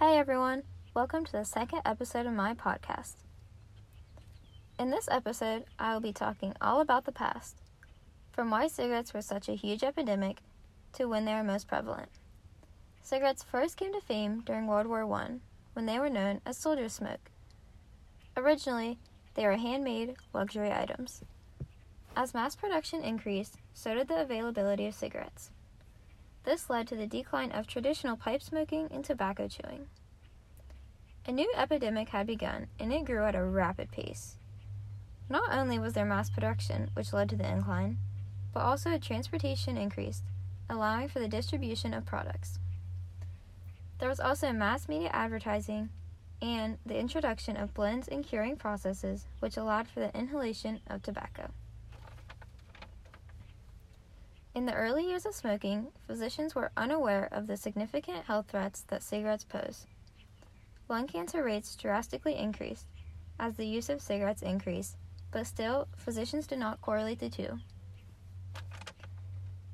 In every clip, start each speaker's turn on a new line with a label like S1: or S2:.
S1: Hey everyone, welcome to the second episode of my podcast. In this episode, I will be talking all about the past, from why cigarettes were such a huge epidemic to when they were most prevalent. Cigarettes first came to fame during World War I when they were known as soldier's smoke. Originally, they were handmade luxury items. As mass production increased, so did the availability of cigarettes. This led to the decline of traditional pipe smoking and tobacco chewing. A new epidemic had begun, and it grew at a rapid pace. Not only was there mass production, which led to the incline, but also a transportation increased, allowing for the distribution of products. There was also mass media advertising and the introduction of blends and curing processes, which allowed for the inhalation of tobacco. In the early years of smoking, physicians were unaware of the significant health threats that cigarettes pose. Lung cancer rates drastically increased as the use of cigarettes increased, but still, physicians did not correlate the two.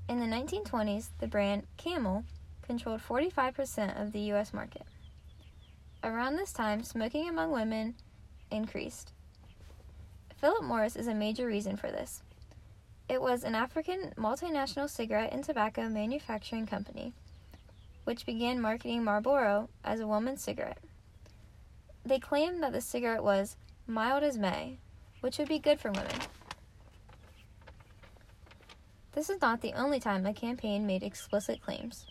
S1: In the 1920s, the brand Camel controlled 45% of the U.S. market. Around this time, smoking among women increased. Philip Morris is a major reason for this. It was an African multinational cigarette and tobacco manufacturing company, which began marketing Marlboro as a woman's cigarette. They claimed that the cigarette was mild as May, which would be good for women. This is not the only time a campaign made explicit claims.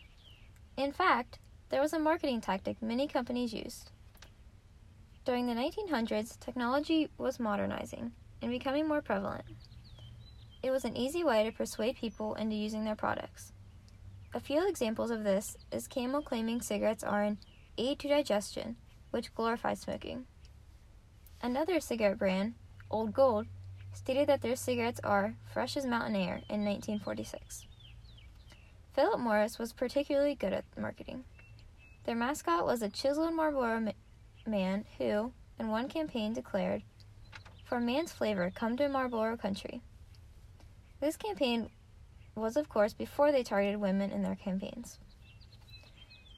S1: In fact, there was a marketing tactic many companies used. During the 1900s, technology was modernizing and becoming more prevalent. It was an easy way to persuade people into using their products. A few examples of this is Camel claiming cigarettes are an aid to digestion, which glorifies smoking. Another cigarette brand, Old Gold, stated that their cigarettes are fresh as mountain air in 1946. Philip Morris was particularly good at marketing. Their mascot was a chiseled Marlboro man who, in one campaign, declared, For man's flavor, come to Marlboro country. This campaign was, of course, before they targeted women in their campaigns.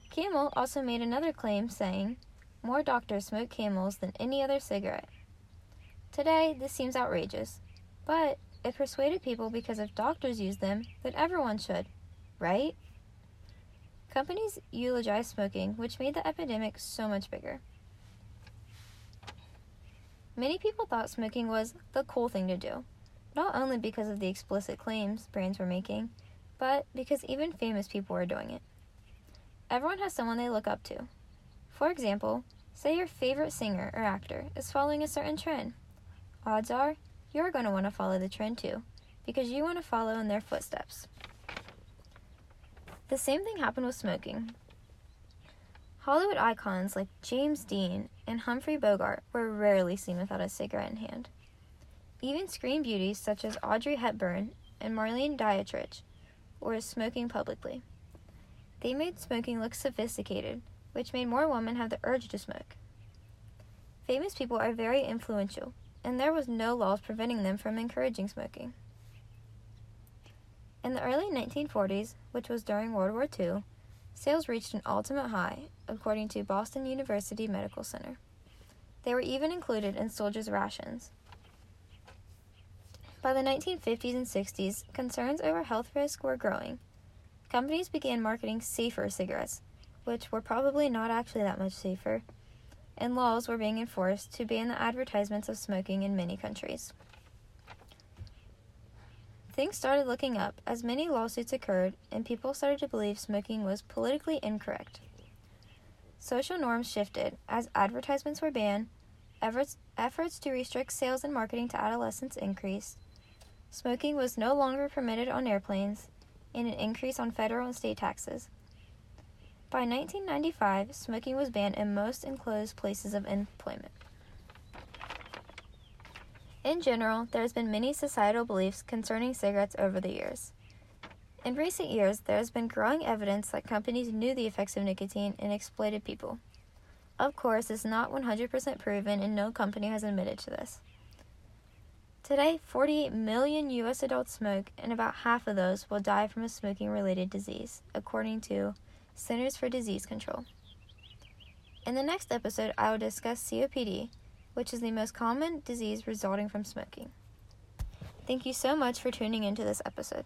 S1: Camel also made another claim saying, More doctors smoke camels than any other cigarette. Today, this seems outrageous, but it persuaded people because if doctors use them, then everyone should, right? Companies eulogized smoking, which made the epidemic so much bigger. Many people thought smoking was the cool thing to do, not only because of the explicit claims brands were making, but because even famous people were doing it. Everyone has someone they look up to. For example, say your favorite singer or actor is following a certain trend. Odds are you're going to want to follow the trend too, because you want to follow in their footsteps. The same thing happened with smoking. Hollywood icons like James Dean and Humphrey Bogart were rarely seen without a cigarette in hand. Even screen beauties such as Audrey Hepburn and Marlene Dietrich were smoking publicly. They made smoking look sophisticated, which made more women have the urge to smoke. Famous people are very influential, and there was no laws preventing them from encouraging smoking. In the early 1940s, which was during World War II, sales reached an ultimate high, according to Boston University Medical Center. They were even included in soldiers' rations. By the 1950s and 60s, concerns over health risk were growing. Companies began marketing safer cigarettes, which were probably not actually that much safer, and laws were being enforced to ban the advertisements of smoking in many countries. Things started looking up as many lawsuits occurred, and people started to believe smoking was politically incorrect. Social norms shifted as advertisements were banned, efforts, efforts to restrict sales and marketing to adolescents increased, Smoking was no longer permitted on airplanes, and an increase on federal and state taxes. By 1995, smoking was banned in most enclosed places of employment. In general, there has been many societal beliefs concerning cigarettes over the years. In recent years, there has been growing evidence that companies knew the effects of nicotine and exploited people. Of course, it's not 100% proven, and no company has admitted to this. Today, 48 million U.S. adults smoke, and about half of those will die from a smoking related disease, according to Centers for Disease Control. In the next episode, I will discuss COPD, which is the most common disease resulting from smoking. Thank you so much for tuning into this episode.